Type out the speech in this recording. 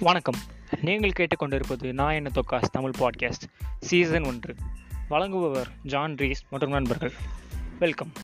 வணக்கம். நீங்கள் கேட்டுக்கொண்டிருப்பது நான் என்ன தொக்காஸ் தமிழ் பாட்காஸ்ட் சீசன் ஒன்று. வழங்குபவர் ஜான் ரீஸ் மற்றும் நண்பர்கள். வெல்கம்